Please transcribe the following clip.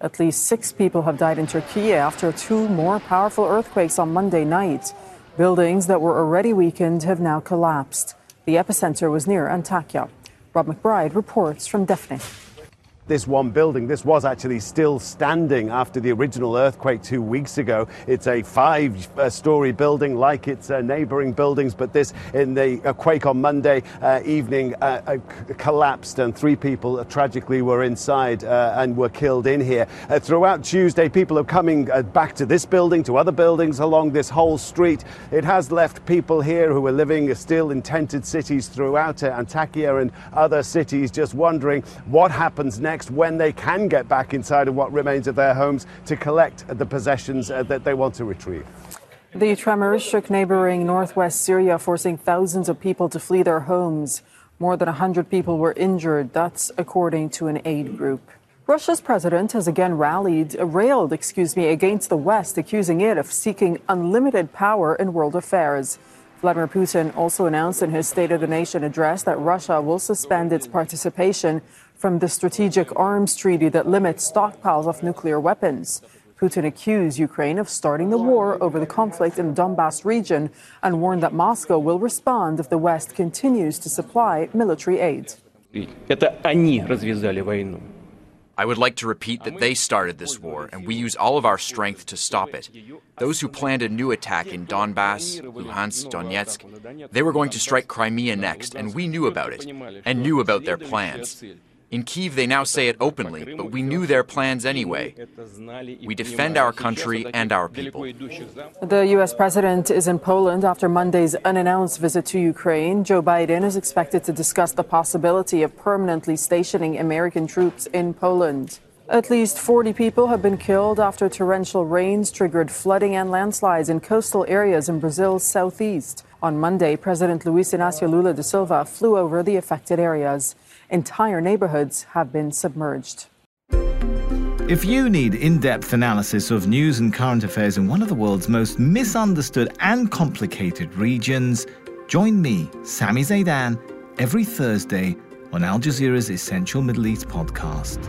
At least six people have died in Turkey after two more powerful earthquakes on Monday night. Buildings that were already weakened have now collapsed. The epicenter was near Antakya. Rob McBride reports from Defne this one building. This was actually still standing after the original earthquake two weeks ago. It's a five story building like its uh, neighboring buildings, but this in the uh, quake on Monday uh, evening uh, uh, collapsed and three people tragically were inside uh, and were killed in here. throughout Tuesday, people are coming back to this building, to other buildings along this whole street. It has left people here who are living still in tented cities throughout Antakya and other cities just wondering what happens next next when they can get back inside of what remains of their homes to collect the possessions uh, that they want to retrieve. The tremors shook neighboring northwest Syria, forcing thousands of people to flee their homes. More than 100 people were injured. That's according to an aid group. Russia's president has again rallied, uh, railed, excuse me, against the West, accusing it of seeking unlimited power in world affairs. Vladimir Putin also announced in his State of the Nation address that Russia will suspend its participation from the strategic arms treaty that limits stockpiles of nuclear weapons. Putin accused Ukraine of starting the war over the conflict in the Donbass region and warned that Moscow will respond if the West continues to supply military aid. I would like to repeat that they started this war, and we use all of our strength to stop it. Those who planned a new attack in Donbass, Luhansk, Donetsk, they were going to strike Crimea next, and we knew about it, and knew about their plans. In Kiev, they now say it openly, but we knew their plans anyway. We defend our country and our people. The U.S. president is in Poland after Monday's unannounced visit to Ukraine. Joe Biden is expected to discuss the possibility of permanently stationing American troops in Poland. At least 40 people have been killed after torrential rains triggered flooding and landslides in coastal areas in Brazil's southeast. On Monday, President Luiz Inácio Lula da Silva flew over the affected areas. Entire neighborhoods have been submerged. If you need in depth analysis of news and current affairs in one of the world's most misunderstood and complicated regions, join me, Sami Zeidan, every Thursday on Al Jazeera's Essential Middle East podcast.